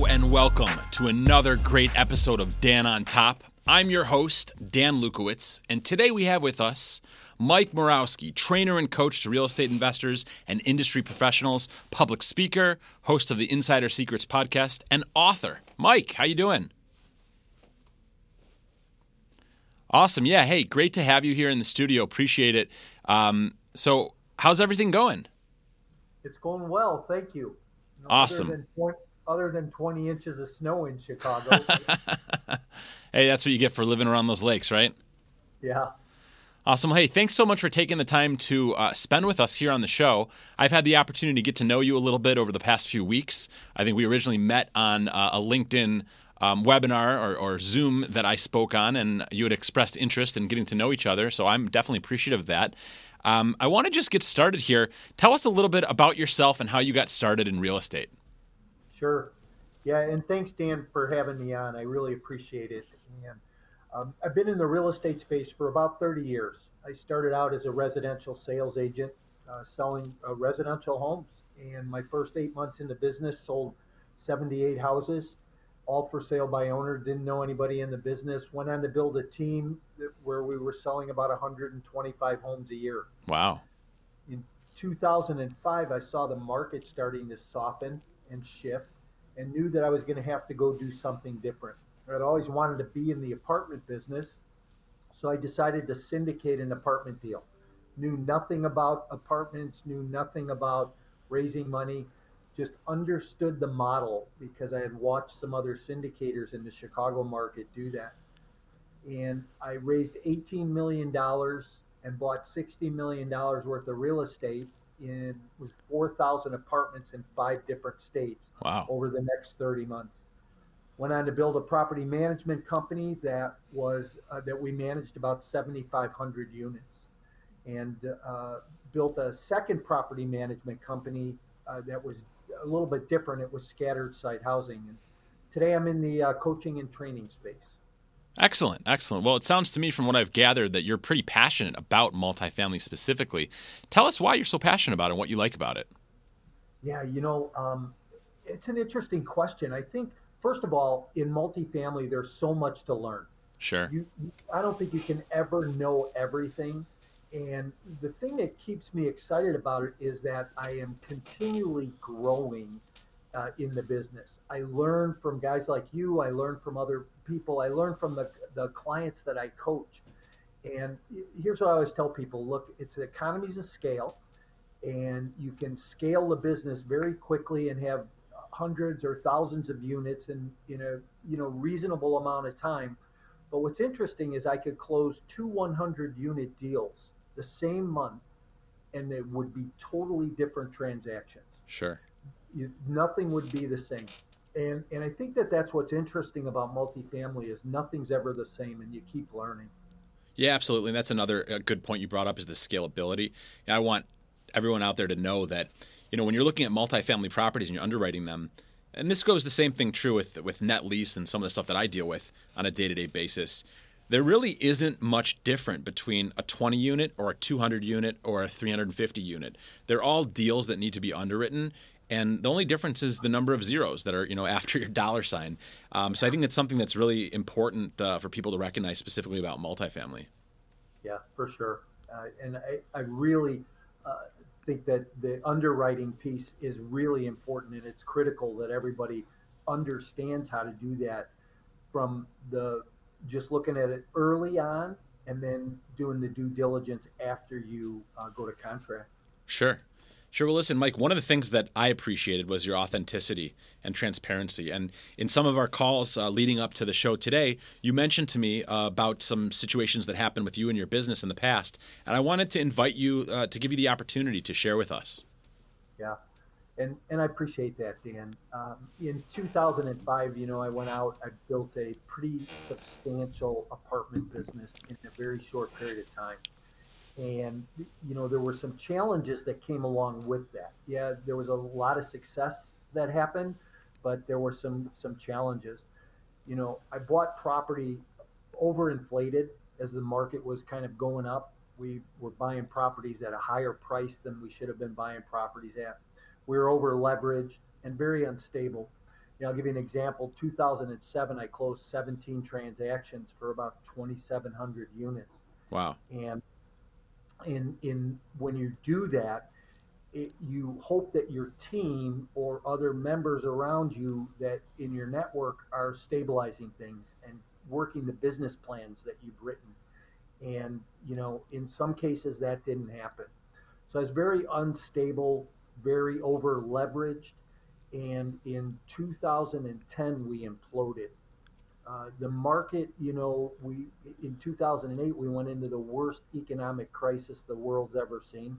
All right. Hello and welcome to another great episode of Dan on Top. I'm your host, Dan Lukowitz, and today we have with us Mike Morawski, trainer and coach to real estate investors and industry professionals, public speaker, host of the Insider Secrets podcast, and author. Mike, how you doing? Awesome. Yeah. Hey, great to have you here in the studio. Appreciate it. Um, so, how's everything going? It's going well. Thank you. awesome. Other than, 20, other than 20 inches of snow in Chicago. hey, that's what you get for living around those lakes, right? Yeah. Awesome. Hey, thanks so much for taking the time to uh, spend with us here on the show. I've had the opportunity to get to know you a little bit over the past few weeks. I think we originally met on uh, a LinkedIn um, webinar or, or, Zoom that I spoke on, and you had expressed interest in getting to know each other. So I'm definitely appreciative of that. Um, I want to just get started here. Tell us a little bit about yourself and how you got started in real estate. Sure. Yeah, and thanks, Dan, for having me on. I really appreciate it. And um, I've been in the real estate space for about 30 years. I started out as a residential sales agent uh, selling uh, residential homes. And my first eight months in the business sold 78 houses all for sale by owner, didn't know anybody in the business, went on to build a team where we were selling about 125 homes a year. Wow. In 2005, I saw the market starting to soften and shift and knew that I was going to have to go do something different. I'd always wanted to be in the apartment business, so I decided to syndicate an apartment deal. Knew nothing about apartments, knew nothing about raising money just understood the model because I had watched some other syndicators in the Chicago market do that. And I raised $18 million and bought $60 million worth of real estate in was 4,000 apartments in five different states wow. over the next 30 months. Went on to build a property management company that was uh, that we managed about 7,500 units, and uh, built a second property management company uh, that was a little bit different. It was scattered site housing. And today I'm in the uh, coaching and training space. Excellent, excellent. Well, it sounds to me from what I've gathered that you're pretty passionate about multifamily specifically. Tell us why you're so passionate about it and what you like about it. Yeah, you know, um, it's an interesting question. I think, first of all, in multifamily, there's so much to learn. Sure. You, I don't think you can ever know everything. And the thing that keeps me excited about it is that I am continually growing uh, in the business. I learn from guys like you. I learn from other people. I learn from the, the clients that I coach. And here's what I always tell people look, it's economies of scale, and you can scale the business very quickly and have hundreds or thousands of units in, in a you know reasonable amount of time. But what's interesting is I could close two 100 unit deals the same month and they would be totally different transactions. Sure. You, nothing would be the same. And, and I think that that's what's interesting about multifamily is nothing's ever the same and you keep learning. Yeah, absolutely. And that's another uh, good point you brought up is the scalability. And I want everyone out there to know that, you know, when you're looking at multifamily properties and you're underwriting them, and this goes the same thing true with with net lease and some of the stuff that I deal with on a day-to-day basis there really isn't much different between a 20 unit or a 200 unit or a 350 unit. They're all deals that need to be underwritten. And the only difference is the number of zeros that are, you know, after your dollar sign. Um, so I think that's something that's really important uh, for people to recognize specifically about multifamily. Yeah, for sure. Uh, and I, I really uh, think that the underwriting piece is really important, and it's critical that everybody understands how to do that from the just looking at it early on and then doing the due diligence after you uh, go to contract. Sure. Sure. Well, listen, Mike, one of the things that I appreciated was your authenticity and transparency. And in some of our calls uh, leading up to the show today, you mentioned to me uh, about some situations that happened with you and your business in the past. And I wanted to invite you uh, to give you the opportunity to share with us. Yeah and and I appreciate that, Dan. Um, in 2005, you know, I went out. I built a pretty substantial apartment business in a very short period of time, and you know, there were some challenges that came along with that. Yeah, there was a lot of success that happened, but there were some some challenges. You know, I bought property overinflated as the market was kind of going up. We were buying properties at a higher price than we should have been buying properties at we were over leveraged. and very unstable. You know, I'll give you an example. 2007, I closed 17 transactions for about 2,700 units. Wow. And in in when you do that, it, you hope that your team or other members around you that in your network are stabilizing things and working the business plans that you've written. And you know, in some cases that didn't happen. So it's very unstable, very over leveraged. And in 2010, we imploded. Uh, the market, you know, we in 2008 we went into the worst economic crisis the world's ever seen.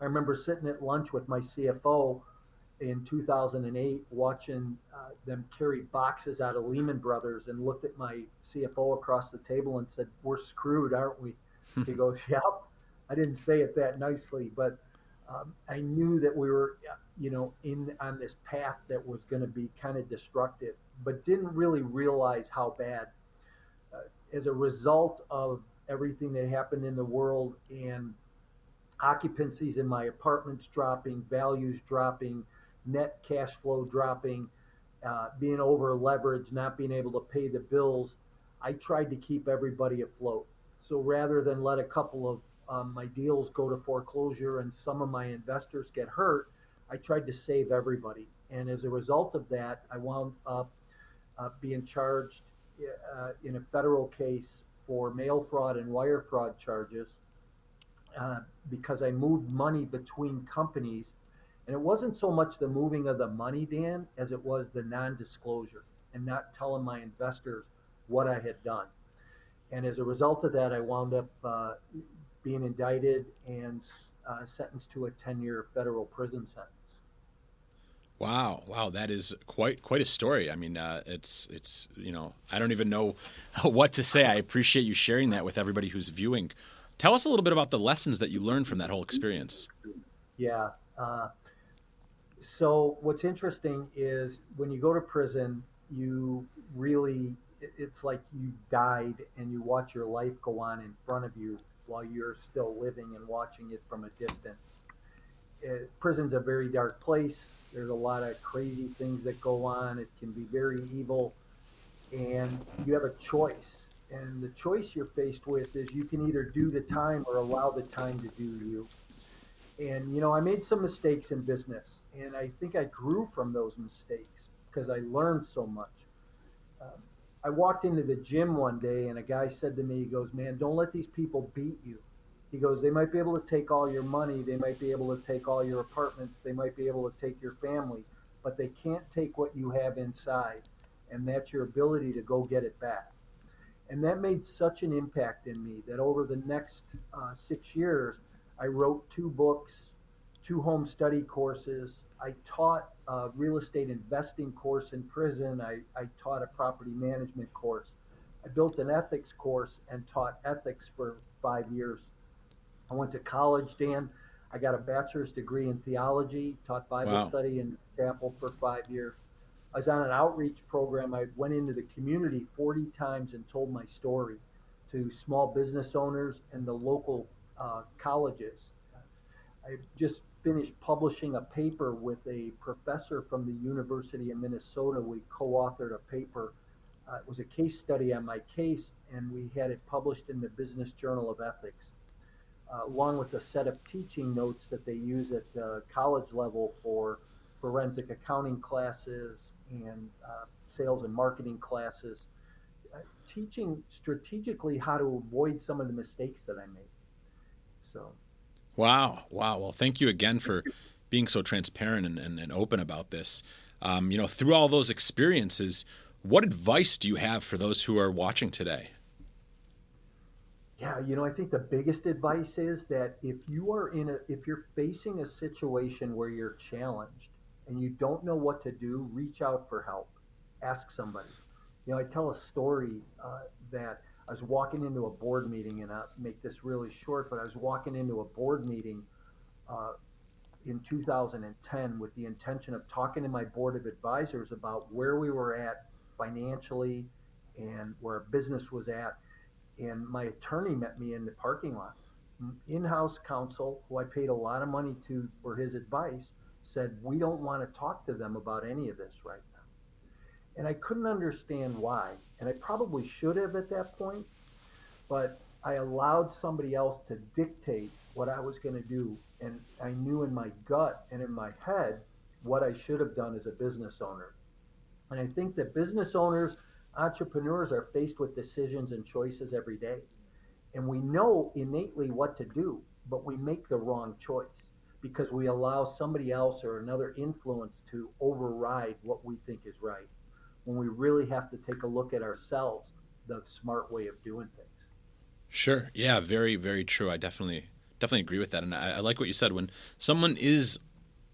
I remember sitting at lunch with my CFO in 2008, watching uh, them carry boxes out of Lehman Brothers, and looked at my CFO across the table and said, "We're screwed, aren't we?" he goes, "Yep." I didn't say it that nicely, but um, I knew that we were, you know, in on this path that was going to be kind of destructive but didn't really realize how bad. Uh, as a result of everything that happened in the world and occupancies in my apartments dropping, values dropping, net cash flow dropping, uh, being over leveraged, not being able to pay the bills, I tried to keep everybody afloat. So rather than let a couple of um, my deals go to foreclosure and some of my investors get hurt, I tried to save everybody. And as a result of that, I wound up uh, being charged uh, in a federal case for mail fraud and wire fraud charges uh, because I moved money between companies. And it wasn't so much the moving of the money, Dan, as it was the non disclosure and not telling my investors what I had done. And as a result of that, I wound up uh, being indicted and uh, sentenced to a 10 year federal prison sentence. Wow, wow, that is quite quite a story. I mean, uh, it's it's you know I don't even know what to say. I appreciate you sharing that with everybody who's viewing. Tell us a little bit about the lessons that you learned from that whole experience. Yeah. Uh, so what's interesting is when you go to prison, you really it's like you died and you watch your life go on in front of you while you're still living and watching it from a distance. It, prison's a very dark place there's a lot of crazy things that go on. It can be very evil. And you have a choice. And the choice you're faced with is you can either do the time or allow the time to do you. And, you know, I made some mistakes in business. And I think I grew from those mistakes because I learned so much. Um, I walked into the gym one day and a guy said to me, he goes, Man, don't let these people beat you. He goes, they might be able to take all your money, they might be able to take all your apartments, they might be able to take your family, but they can't take what you have inside, and that's your ability to go get it back. And that made such an impact in me that over the next uh, six years, I wrote two books, two home study courses. I taught a real estate investing course in prison. I, I taught a property management course. I built an ethics course and taught ethics for five years I went to college, Dan. I got a bachelor's degree in theology, taught Bible wow. study in chapel for five years. I was on an outreach program. I went into the community 40 times and told my story to small business owners and the local uh, colleges. I just finished publishing a paper with a professor from the University of Minnesota. We co authored a paper. Uh, it was a case study on my case, and we had it published in the Business Journal of Ethics uh, along with a set of teaching notes that they use at the college level for forensic accounting classes and uh, sales and marketing classes, uh, teaching strategically how to avoid some of the mistakes that I made. So, wow, wow. Well, thank you again for being so transparent and, and, and open about this. Um, you know, through all those experiences, what advice do you have for those who are watching today? Yeah, you know, I think the biggest advice is that if you are in a, if you're facing a situation where you're challenged and you don't know what to do, reach out for help. Ask somebody. You know, I tell a story uh, that I was walking into a board meeting, and I'll make this really short, but I was walking into a board meeting uh, in 2010 with the intention of talking to my board of advisors about where we were at financially and where business was at and my attorney met me in the parking lot. In-house counsel, who I paid a lot of money to for his advice, said, We don't want to talk to them about any of this right now. And I couldn't understand why. And I probably should have at that point, but I allowed somebody else to dictate what I was going to do. And I knew in my gut and in my head what I should have done as a business owner. And I think that business owners, entrepreneurs are faced with decisions and choices every day. And we know innately what to do, but we make the wrong choice because we allow somebody else or another influence to override what we think is right when we really have to take a look at ourselves the smart way of doing things. Sure. Yeah very very true. I definitely definitely agree with that. And I, I like what you said. When someone is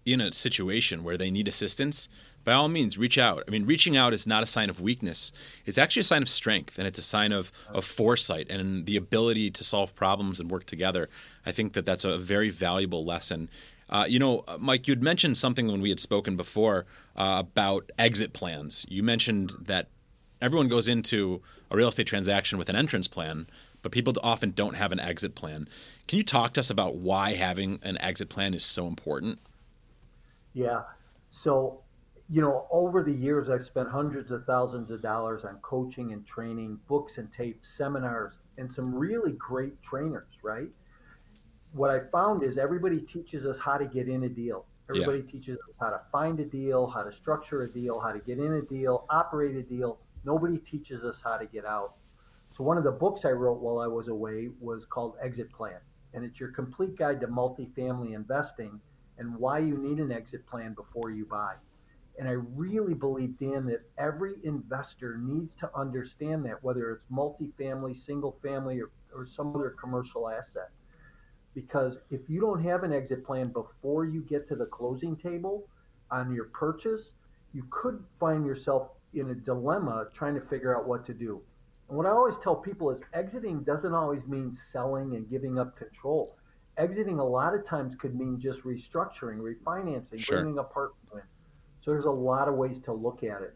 in a situation where they need assistance by all means reach out. I mean reaching out is not a sign of weakness. It's actually a sign of strength and it's a sign of, of foresight and the ability to solve problems and work together. I think that that's a very valuable lesson. Uh, you know mike you'd mentioned something when we had spoken before uh, about exit plans. You mentioned that everyone goes into a real estate transaction with an entrance plan but people often don't have an exit plan. Can you talk to us about why having an exit plan is so important? Yeah. So you know, over the years, I've spent hundreds of thousands of dollars on coaching and training, books and tapes, seminars, and some really great trainers, right? What I found is everybody teaches us how to get in a deal. Everybody yeah. teaches us how to find a deal, how to structure a deal, how to get in a deal, operate a deal. Nobody teaches us how to get out. So, one of the books I wrote while I was away was called Exit Plan, and it's your complete guide to multifamily investing and why you need an exit plan before you buy. And I really believe, Dan, that every investor needs to understand that, whether it's multifamily, single family, or, or some other commercial asset. Because if you don't have an exit plan before you get to the closing table on your purchase, you could find yourself in a dilemma trying to figure out what to do. And what I always tell people is exiting doesn't always mean selling and giving up control. Exiting a lot of times could mean just restructuring, refinancing, sure. bringing a partner in so there's a lot of ways to look at it.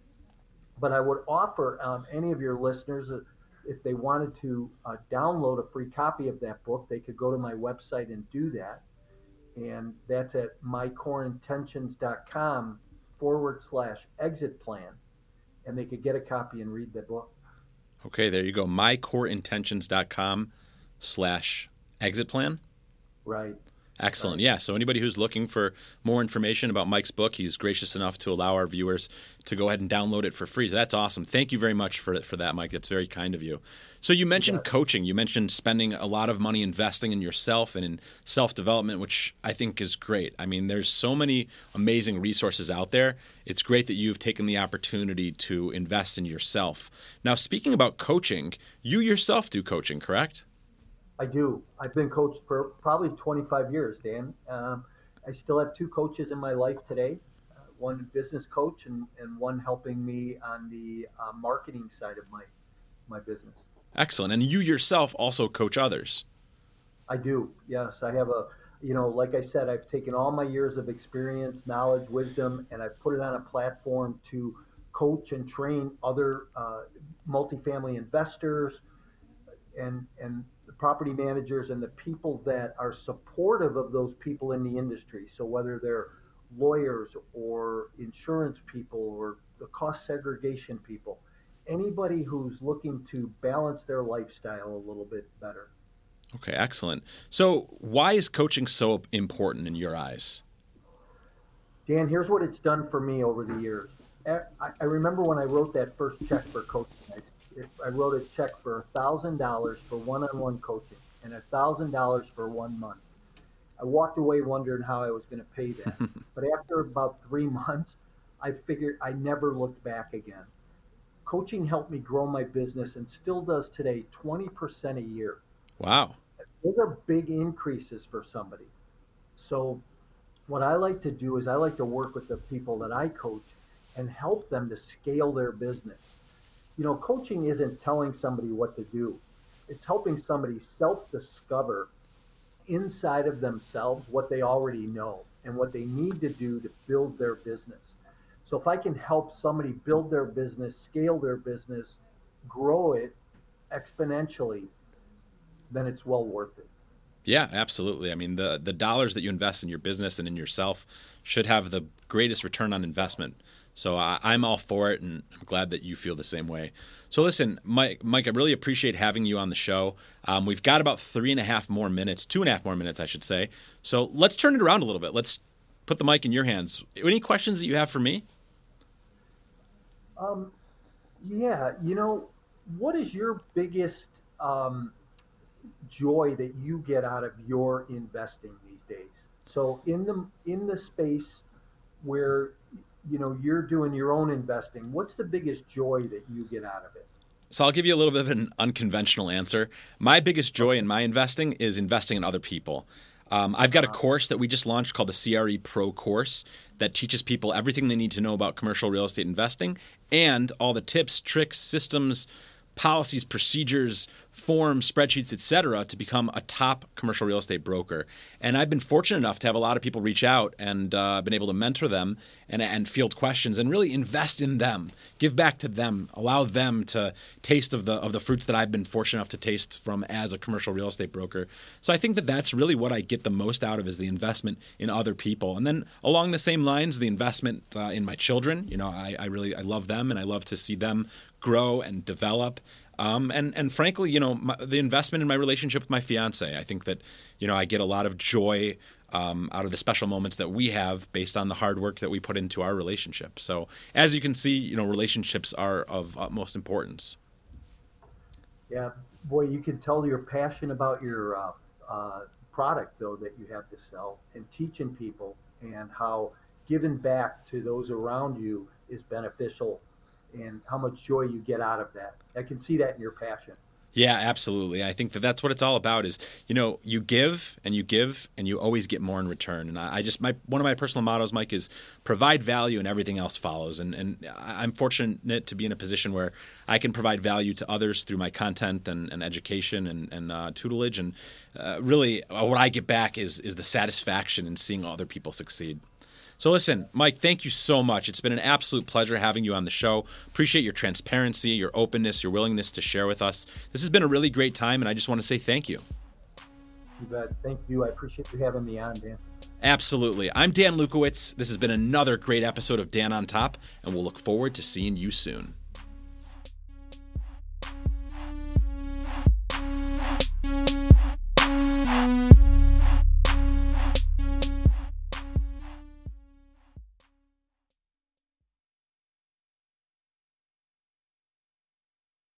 But I would offer um, any of your listeners, uh, if they wanted to uh, download a free copy of that book, they could go to my website and do that. And that's at mycoreintentions.com forward slash exit plan. And they could get a copy and read the book. Okay, there you go. mycoreintentions.com slash exit plan. Right. Excellent. Yeah. So anybody who's looking for more information about Mike's book, he's gracious enough to allow our viewers to go ahead and download it for free. So that's awesome. Thank you very much for for that, Mike. That's very kind of you. So you mentioned yeah. coaching. You mentioned spending a lot of money investing in yourself and in self development, which I think is great. I mean, there's so many amazing resources out there. It's great that you've taken the opportunity to invest in yourself. Now, speaking about coaching, you yourself do coaching, correct? I do. I've been coached for probably 25 years, Dan. Um, I still have two coaches in my life today uh, one business coach and, and one helping me on the uh, marketing side of my, my business. Excellent. And you yourself also coach others. I do. Yes. I have a, you know, like I said, I've taken all my years of experience, knowledge, wisdom, and I've put it on a platform to coach and train other uh, multifamily investors and and property managers and the people that are supportive of those people in the industry. So whether they're lawyers or insurance people or the cost segregation people, anybody who's looking to balance their lifestyle a little bit better. Okay, excellent. So, why is coaching so important in your eyes? Dan, here's what it's done for me over the years. Eh, I remember when I wrote that first check for coaching, I wrote a check for thousand dollars for one-on-one coaching and a thousand dollars for one month. I walked away wondering how I was going to pay that. but after about three months, I figured I never looked back again. Coaching helped me grow my business and still does today 20% a year. Wow. Those are big increases for somebody. So, what I like to do is I like to work with the people that I coach and help them to scale their business you know, coaching isn't telling somebody what to do. It's helping somebody self-discover inside of themselves what they already know and what they need to do to build their business. So if I can help somebody build their business, scale their business, grow it exponentially, then it's well worth it. Yeah, absolutely. I mean, the the dollars that you invest in your business and in yourself should have the greatest return on investment. So I, am all for it, and I'm glad that you feel the same way. So listen, Mike, Mike, I really appreciate having you on the show. Um, we've got about three and a half more minutes, two and a half more minutes, I should say. So let's turn it around a little bit. Let's put the mic in your hands. Any questions that you have for me? Um, yeah, you know, what is your biggest um, joy that you get out of your investing these days? So in the in the space where you know you're doing your own investing, what's the biggest joy that you get out of it? So I'll give you a little bit of an unconventional answer. My biggest joy in my investing is investing in other people. Um, I've got a course that we just launched called the CRE Pro course that teaches people everything they need to know about commercial real estate investing and all the tips, tricks, systems, policies, procedures, forms, spreadsheets, etc., to become a top commercial real estate broker. And I've been fortunate enough to have a lot of people reach out and uh, been able to mentor them and, and field questions and really invest in them, give back to them, allow them to taste of the of the fruits that I've been fortunate enough to taste from as a commercial real estate broker. So I think that that's really what I get the most out of is the investment in other people. And then along the same lines, the investment uh, in my children. You know, I, I really I love them and I love to see them grow and develop um, and and frankly, you know, my, the investment in my relationship with my fiance, I think that you know I get a lot of joy um, out of the special moments that we have based on the hard work that we put into our relationship. So as you can see, you know, relationships are of utmost importance. Yeah, boy, you can tell your passion about your uh, uh, product though that you have to sell and teaching people and how giving back to those around you is beneficial and how much joy you get out of that. I can see that in your passion. Yeah, absolutely. I think that that's what it's all about. Is you know you give and you give and you always get more in return. And I, I, just my one of my personal mottos, Mike, is provide value and everything else follows. And and I'm fortunate to be in a position where I can provide value to others through my content and, and education and, and uh, tutelage. And uh, really, uh, what I get back is is the satisfaction in seeing other people succeed. So, listen, Mike, thank you so much. It's been an absolute pleasure having you on the show. Appreciate your transparency, your openness, your willingness to share with us. This has been a really great time, and I just want to say thank you. You bet. Thank you. I appreciate you having me on, Dan. Absolutely. I'm Dan Lukowitz. This has been another great episode of Dan on Top, and we'll look forward to seeing you soon.